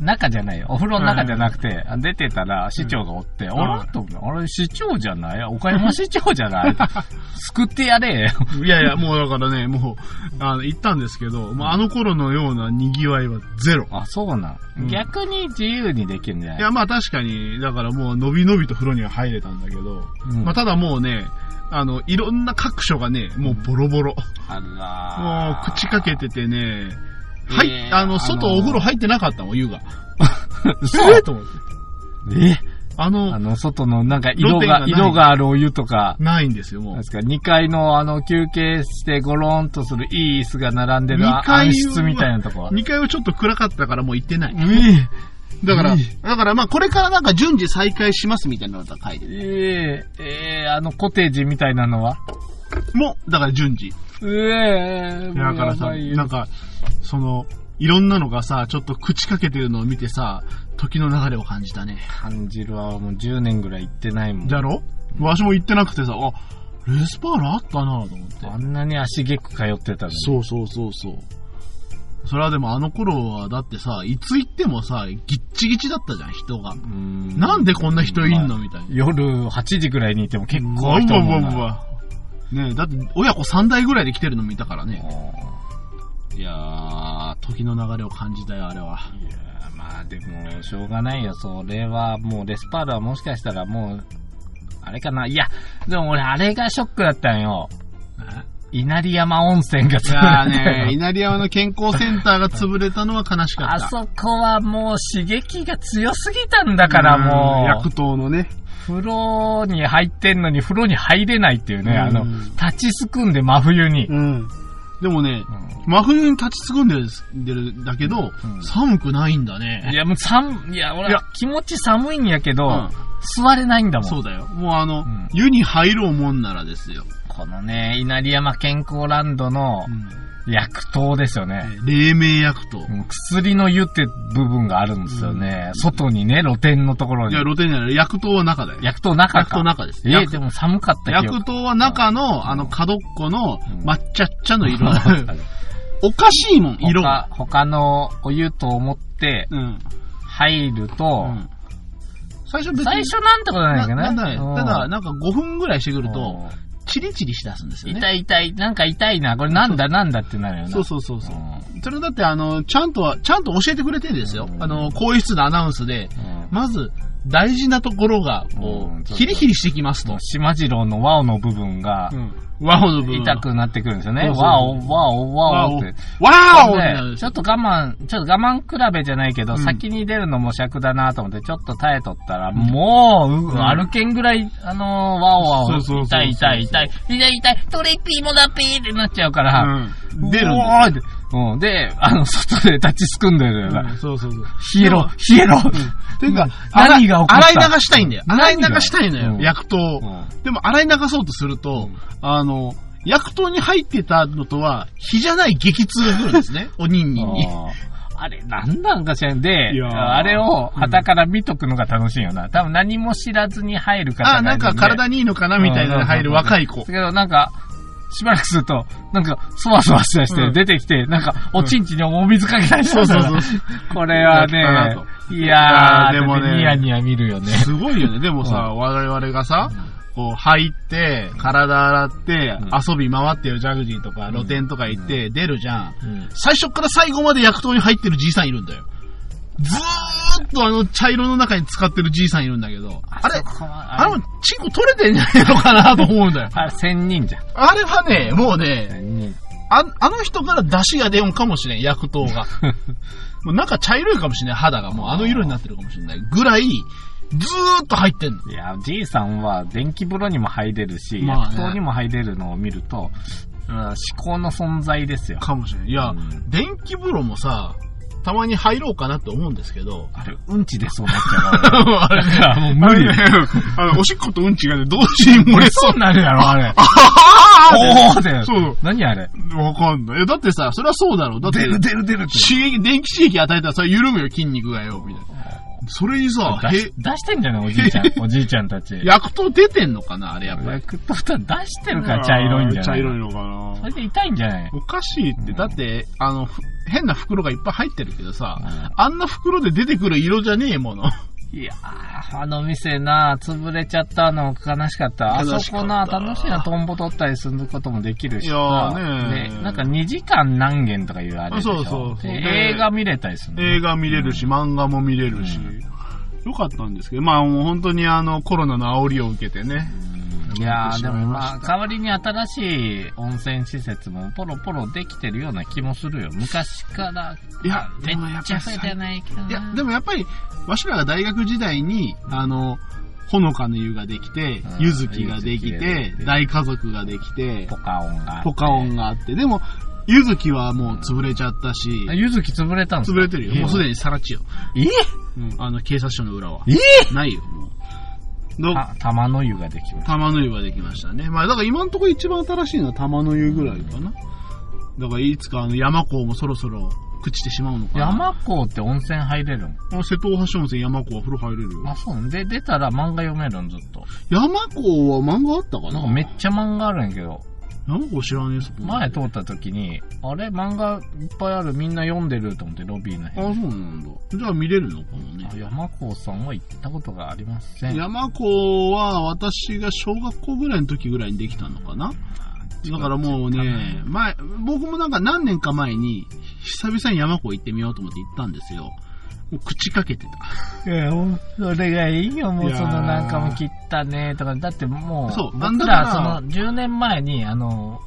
中じゃないよ。お風呂の中じゃなくて、出てたら市長がおって、んあらとあれ市長じゃない？岡山市長じゃない？救ってやれよ。いやいや、もうだからね、もう、あの、行ったんですけど、もうあの頃のような賑わいはゼロ。あ、そうなん。うん逆に自由にできるんじゃない？いや、まあ確かに、だからもう、のびのびと風呂には入れたんだけど、うんまあただもうね、あの、いろんな各所がね、もうボロボロ。あもらう、口かけててね、はい、えーあの、外あのーお風呂入ってなかったもん、湯が。嘘えーと思って。え？あの、あの、外のなんか色が、露天がない色があるお湯とか、ないんですよ、もうなんで。すか、2階のあの休憩してゴロンとするいい椅子が並んでる二階は暗室みたいなとこは。2階はちょっと暗かったからもう行ってない。え？だから、えだからまあこれからなんか順次再開しますみたいなのが書いてる。ええええあのコテージみたいなのは？もう、だから順次。ええだからさ、なんか、その、いろんなのがさ、ちょっと口かけてるのを見てさ、時の流れを感じたね。感じるわ、もう10年ぐらい行ってないもん。じゃろ？わしも行ってなくてさ、あ、レスパールあったなと思って。あんなに足げく通ってたのに。そうそうそうそう。それはでもあの頃はだってさ、いつ行ってもさ、ぎっちぎちだったじゃん、人が。うんなんでこんな人いんのみたいな。夜8時ぐらいにいても結構わ人もねえ、だって親子3代ぐらいで来てるの見たからね。いやー、時の流れを感じたよ、あれは。いやーまあでも、しょうがないよ。それはもう、レスパールはもしかしたらもう、あれかな。いや、でも俺あれがショックだったんよ。稲荷山温泉が潰れたね、よ。稲荷山の健康センターが潰れたのは悲しかった。あそこはもう刺激が強すぎたんだからもう。薬湯のね。風呂に入ってんのに風呂に入れないっていうね、うんあの、立ちすくんで真冬に。うん。でもね、う真冬に立ちすくんでるでるんだけど、うん寒くないんだんいね。や、もう寒い、いや、俺気持ち寒いんやけど、うん座れないんだもん。そうだよ。もうあの、ん湯に入ろうもんならですよ。このね、稲荷山健康ランドの薬湯ですよね。冷麺薬湯。うん薬の湯って部分があるんですよね。外にね、露天のところにいや、。露天じゃない、薬湯は中だよ。薬湯中か。薬湯中です。えでも寒かった薬湯は中の、あの、角っこのうん抹茶っ茶の色。おかしいもん、色が。他他のお湯と思ってうん。入ると、うん最初別に。最初なんてことないけどね。ただ、なんか5分ぐらいしてくると、チリチリしだすんですよね。痛い痛い、なんか痛いな、これなんだなんだってなるよな。そうそうそうそう。うそれだって、あの、ちゃんとは、ちゃんと教えてくれてるんですよう。んあの、更衣室のアナウンスで、ん。まず、大事なところが、こうヒリヒリしてきますと。しまじろうのワオの部分がワオの部分。痛くなってくるんですよね。そうそう。ワオ、ワオ、ワオって。ワオ。ちょっと我慢、ちょっと我慢比べじゃないけど、うん。先に出るのも癪だなと思って、ちょっと耐えとったら、もう、ううん。歩けんぐらい、あのー、ワオワオ、痛い痛い痛い、痛い痛い、トレピーもだピーってなっちゃうから、うん。出るんうおだーって。うん。で、あの、外で立ちすくんでるよな。うんそうそうそう。冷えろ、冷えろ、ていうか、何が起こった？洗い流したいんだよ。洗い流したいのよ、うん。薬湯を。でも洗い流そうとすると、あの、薬湯に入ってたのとは、火じゃない激痛が来るんですね。おにんにんに。あれ、なんなんかしらんであれを旗から見とくのが楽しいよな。多分何も知らずに入る方があ、なんか体にいいのかなみたいな入る若い子だ。けどなんか、しばらくすると、なんか、そわそわしだして、うん出てきて、なんか、おちんちんにお水かけたりしてそうそうそうこれはねと、いやー、でもねでもね、ニヤニヤ見るよね。すごいよね。でもさ、我々がさ、こう入って、体洗って、うん遊び回ってるジャグジーとか露店とか行って出るじゃん。うん最初から最後まで薬湯に入ってるじいさんいるんだよ。ずーっとあの茶色の中に使ってるじいさんいるんだけど、あれあの、チンコ取れてんじゃないのかなと思うんだよ。あれ、千人じゃん。あれはね、もうね。ああの人から出汁が出んかもしれん、薬湯が。もうなんか茶色いかもしれない、肌がもうあの色になってるかもしれない。ぐらい、ずーっと入ってんの。いや、じいさんは電気風呂にも入れるし、まあねにも入れるのを見ると、うん、思考の存在ですよ。かもしれん。いや、うん電気風呂もさ、たまに入ろうかなって思うんですけど、あれ、うんちでそうなっちゃう。あれねだからもう無理。あおしっことうんちがね、同時に漏れそうそうなるやろ、あれ。あおーって。そう何あれ？わかんない。だってさ、それはそうだろう。だって、出る出る出るって。刺激、電気刺激与えたらそれ緩むよ、筋肉がよ、みたいな。それにさ、出し出してんじゃないおじいちゃん。おじいちゃんたち。薬湯出てんのかなあれやっぱり。薬湯と出してるから茶色いんじゃない茶色いのかなそれで痛いんじゃない？おかしいって、だって、あの、ふ変な袋がいっぱい入ってるけどさ、うんあんな袋で出てくる色じゃねえもの。いやー、あの店な、潰れちゃったの悲しかった。あそこな、楽しいな、トンボ取ったりすることもできるしさ。ーねで、なんか2時間何件とかいうあれでしょ。そうそうそう映画見れたりするの映画見れるし、漫画も見れるし、よかったんですけど、まあもう本当にあのコロナの煽りを受けてね。いやー、でもまあ、代わりに新しい温泉施設もポロポロできてるような気もするよ。昔から、いやめっでもやっぱりちゃ増えてないけどな。いや、でもやっぱり、わしらが大学時代に、あの、ほのかの湯ができてうん、ゆずきができ柚月ができ、てて大家族ができてポ、カオンがあって。ポカオンがあって、でも、ゆずきはもう潰れちゃったし、あゆずき潰れたんですか？潰れてるよ。もうすでにさらちよ。えうん、あの、警察署の裏は。えないよ、もう。玉の湯ができまし玉の湯ができましたね。まあ、だから今のところ一番新しいのは玉の湯ぐらいかな。だからいつかあの山港もそろそろ朽ちてしまうのかた。な。山港って温泉入れるんあ瀬戸大橋温泉山港は風呂入れるよ。あ、そうで、出たら漫画読めるん、ずっと。山港は漫画あったかな？なんかめっちゃ漫画あるんやけど、山港知らねえそこ前通った時に、あれ漫画いっぱいある、みんな読んでると思って、ロビーのあ、辺。そうなんだ。じゃあ見れるのかもねあ。山港さんは行ったことがありません。山港は私が小学校ぐらいの時ぐらいにできたのかな？だからもうね、前、僕もなんか何年か前に、久々に山港行ってみようと思って行ったんですよ。もう口かけてた。いや、それがいいよ、もいうそのなんかもう切ったねとか、だってもう、そう僕ららその10年前に、あの、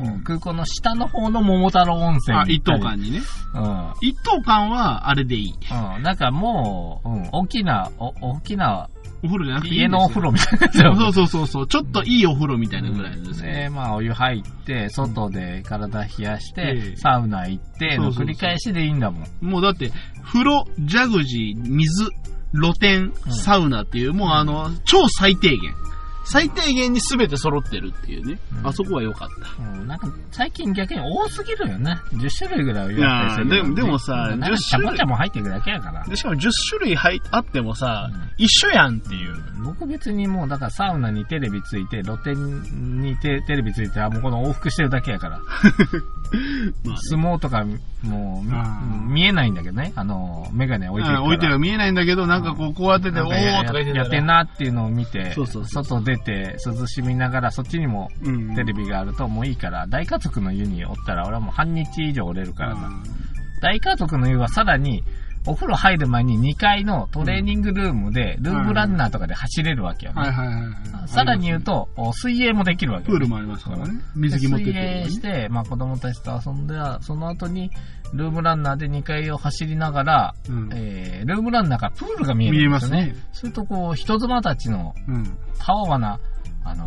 うん空港の下の方の桃太郎温泉あ、一等間にね。うん。一等間はあれでいい。うん。なんかもう、うん、大きな、お大きなお風呂じゃなくていい家のお風呂みたいなやつ呂そうそうそうそう。ちょっといいお風呂みたいなぐらいですね。で、まあ、お湯入って、外で体冷やして、ええサウナ行って、のそうそうそう繰り返しでいいんだもん。もうだって、風呂、ジャグジー、水、露天、うんサウナっていう、もうあの、超最低限。最低限に全て揃ってるっていうね。うんあそこは良かった。うん、なんか、最近逆に多すぎるよね。10種類ぐらいいやーでもでもさなんか10ちゃもちゃも入ってるだけやから。で、しかも10種類入あってもさ、うん一緒やんっていう。僕別にもう、だからサウナにテレビついて、露天にテテレビついて、あ、もうこの往復してるだけやから。まあね相撲とか、もう、見えないんだけどね。あの、メガネ置いてるから。うん置いてる見えないんだけど、なんかこう、こうやってて、おなんかやーとか言ってやってん。なっていうのを見て、そうそうそう外出て涼しみながらそっちにもうんテレビがあるともういいから、大家族の湯におったら俺はもう半日以上おれるからな。大家族の湯はさらに、お風呂入る前に2階のトレーニングルームで、ルームランナーとかで走れるわけよね。はいはいはいはい。さらに言うと、お水泳もできるわけよ、プールもありますからね。水着持ってって水泳るして、まあ子供たちと遊んでは、その後に、ルームランナーで2階を走りながら、うんえー、ルームランナーからプールが見え見えるんですよね。ますね。するとこう、人妻たちのうん。たわわな、あの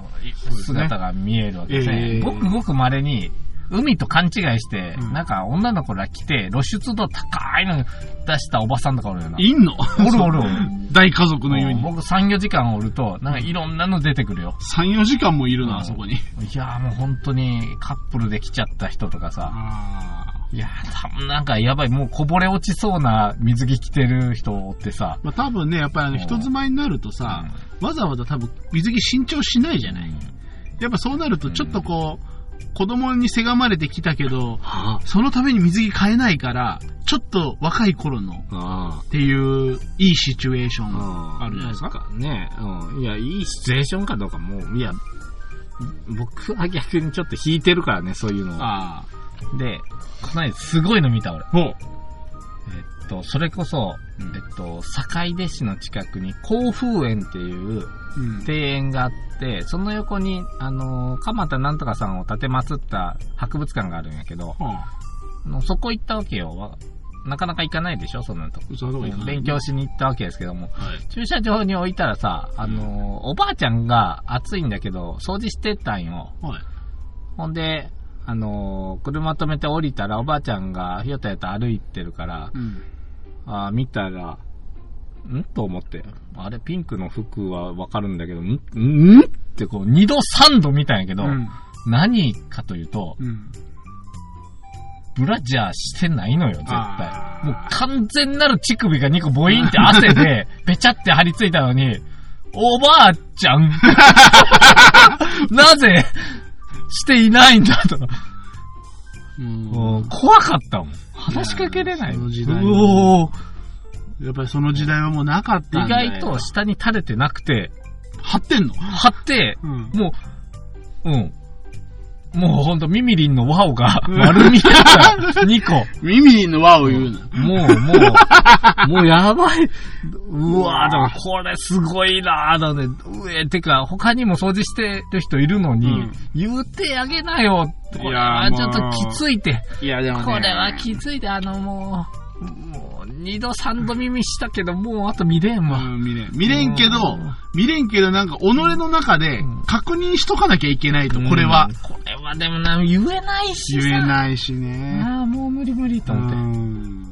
ー姿が見えるわけですね。ええごくごく稀に、海と勘違いして、うんなんか女の子ら来て、露出度高いの出したおばさんとかおるよな。いんの？おるおるおる。大家族のように。僕3、4時間おると、なんかいろんなの出てくるよ。3、4時間もいるうんな、あそこに。いやーもう本当にカップルで来ちゃった人とかさ、あいやー多分なんかやばい、もうこぼれ落ちそうな水着着てる人ってさ、まあ多分ね、やっぱりあの、人妻になるとさ、わざわざ多分水着新調しないじゃない。やっぱそうなるとちょっとこう、子供にせがまれてきたけど、そのために水着買えないから、ちょっと若い頃のあっていう、いいシチュエーションああるじゃないですか？ね、うん。いや、いいシチュエーションかどうかもう、いや、僕は逆にちょっと引いてるからね、そういうのは。あで、この間すごいの見た俺。あ。ほう。えっと、それこそ、うんえっと、坂出市の近くに甲風園っていううん。庭園があって、その横に、あのー、鎌田なんとかさんを立てまつった博物館があるんやけど、はあ、あのそこ行ったわけよ。わなかなか行かないでしょ、そんなとこ。そういうとこ行かない勉強しに行ったわけですけども。はい。駐車場に置いたらさ、あのー、おばあちゃんが暑いんだけど、掃除してたんよ。はい。ほんで、あのー、車止めて降りたらおばあちゃんがひよたやと歩いてるから、うん。あー見たら、ん？と思って。あれ、ピンクの服はわかるんだけど、ん？ん？んってこう、二度三度見たんやけど、うん。何かというと、うん。ブラジャーしてないのよ、絶対もう完全なる乳首が2個ボインって汗で、べちゃって張り付いたのに、おばあちゃん なぜしていないんだと。うん怖かったもん。話しかけれない。その時代やっぱりその時代はもうなかったん意だよ外と下に垂れてなくて、張ってんの？張って、うん。もう、うん。もうほんとミミリンのワオが 丸見えた2個。耳の輪を言うな。もう、もう、もうやばい。うわぁ、だからこれすごいなぁ、だね。上、てか、他にも掃除してる人いるのに、うん言うてあげなよ。これいやちょっときついて。いや、でもね。これはきついで、あのもう、もう、二度三度耳したけど、もうあと見れんわ。うん、見れん。見れんけどうん、見れんけどなんか、己の中でうん確認しとかなきゃいけないと、これはうん。。でもな、言えないしさ。言えないしね。ああ、もう無理無理と思って。うん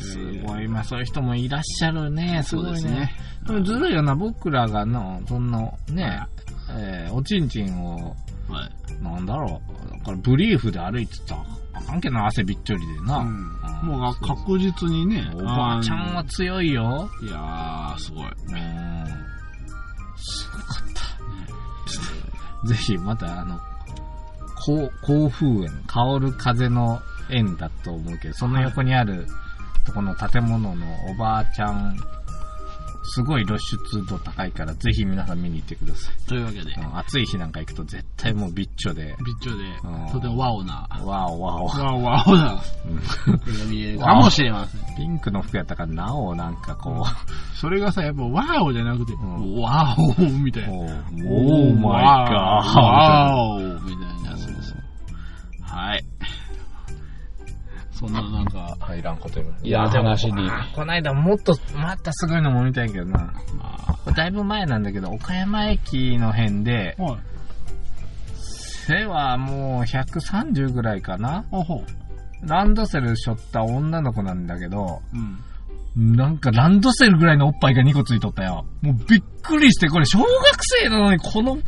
すごい。まあそういう人もいらっしゃるね。すごいね。そうですね。でもずるいよな、僕らがの、そんな、ね、えーおちんちんを、はい。なんだろう、だからブリーフで歩いてたらあかんけどな、汗びっちょりでな。うんもう確実にね。おばあちゃんは強いよ。いやー、すごい。うん。すごかった。ぜひ、また、あの、甲甲風園、香る風の園だと思うけど、その横にある、とこの建物のおばあちゃん、すごい露出度高いから、ぜひ皆さん見に行ってください。というわけで、うん暑い日なんか行くと絶対もうビッチョで、ビッチョでうん、とてもワオな、わおわお。ワオワオな、うんが見えるかもしれません。ピンクの服やったから、なおなんかこそれがさ、やっぱワオじゃなくて、んワオみたう、いな。おーマイガー。ワオみたいな。はい。そんななんか、入らんこと言ういやでも。この間もっと、またすごいのも見たいけどな。まだいぶ前なんだけど、岡山駅の辺で。背はもう130ぐらいかなランドセル背負った女の子なんだけど、う。うん。なんかランドセルぐらいのおっぱいが2個ついとったよ。もうびっくりして、これ小学生なのにこの、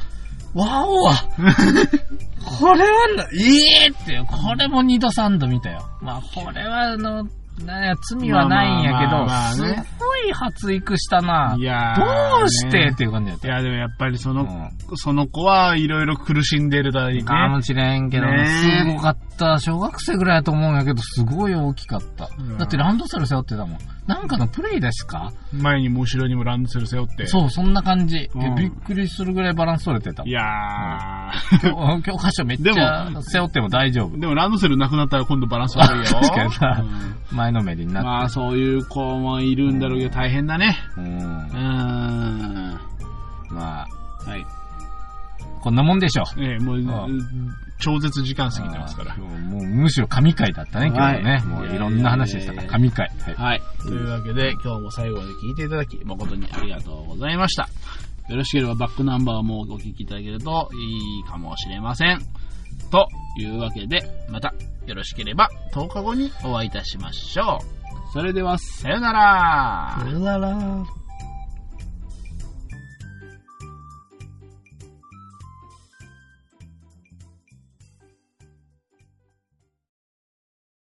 わおは、これはな、ええって、これも2度3度見たよ。まあこれはあの、な罪はないんやけど、まあまあまあすねごい発育したな。いやーどうして？ねっていう感じだった。いや、でもやっぱりその、うんその子はいろいろ苦しんでるだろうね。かもしれんけど、ねすごかった。小学生ぐらいだと思うんやけど、すごい大きかった。うんだってランドセル背負ってたもん。なんかのプレイですか？前にも後ろにもランドセル背負って。そう、そんな感じ。うんびっくりするぐらいバランス取れてたい。や教教科書めっちゃでも背負っても大丈夫ー。。でもランドセルなくなったら今度バランス悪いよ。確かになうん前のめりになって。まあそういう子もいるんだろうけど大変だね。うんう。ーん。まあ、はい。こんなもんでしょええ、もう超絶時間過ぎてますからもうむしろ神回だったね、今日はね。はいもういろんな話でしたから、神回。はい。はい。というわけで、今日も最後まで聞いていただき、誠にありがとうございました。よろしければバックナンバーもお聞きいただけるといいかもしれません。というわけで、またよろしければ10日後にお会いいたしましょう。それでは、さよならさよなら。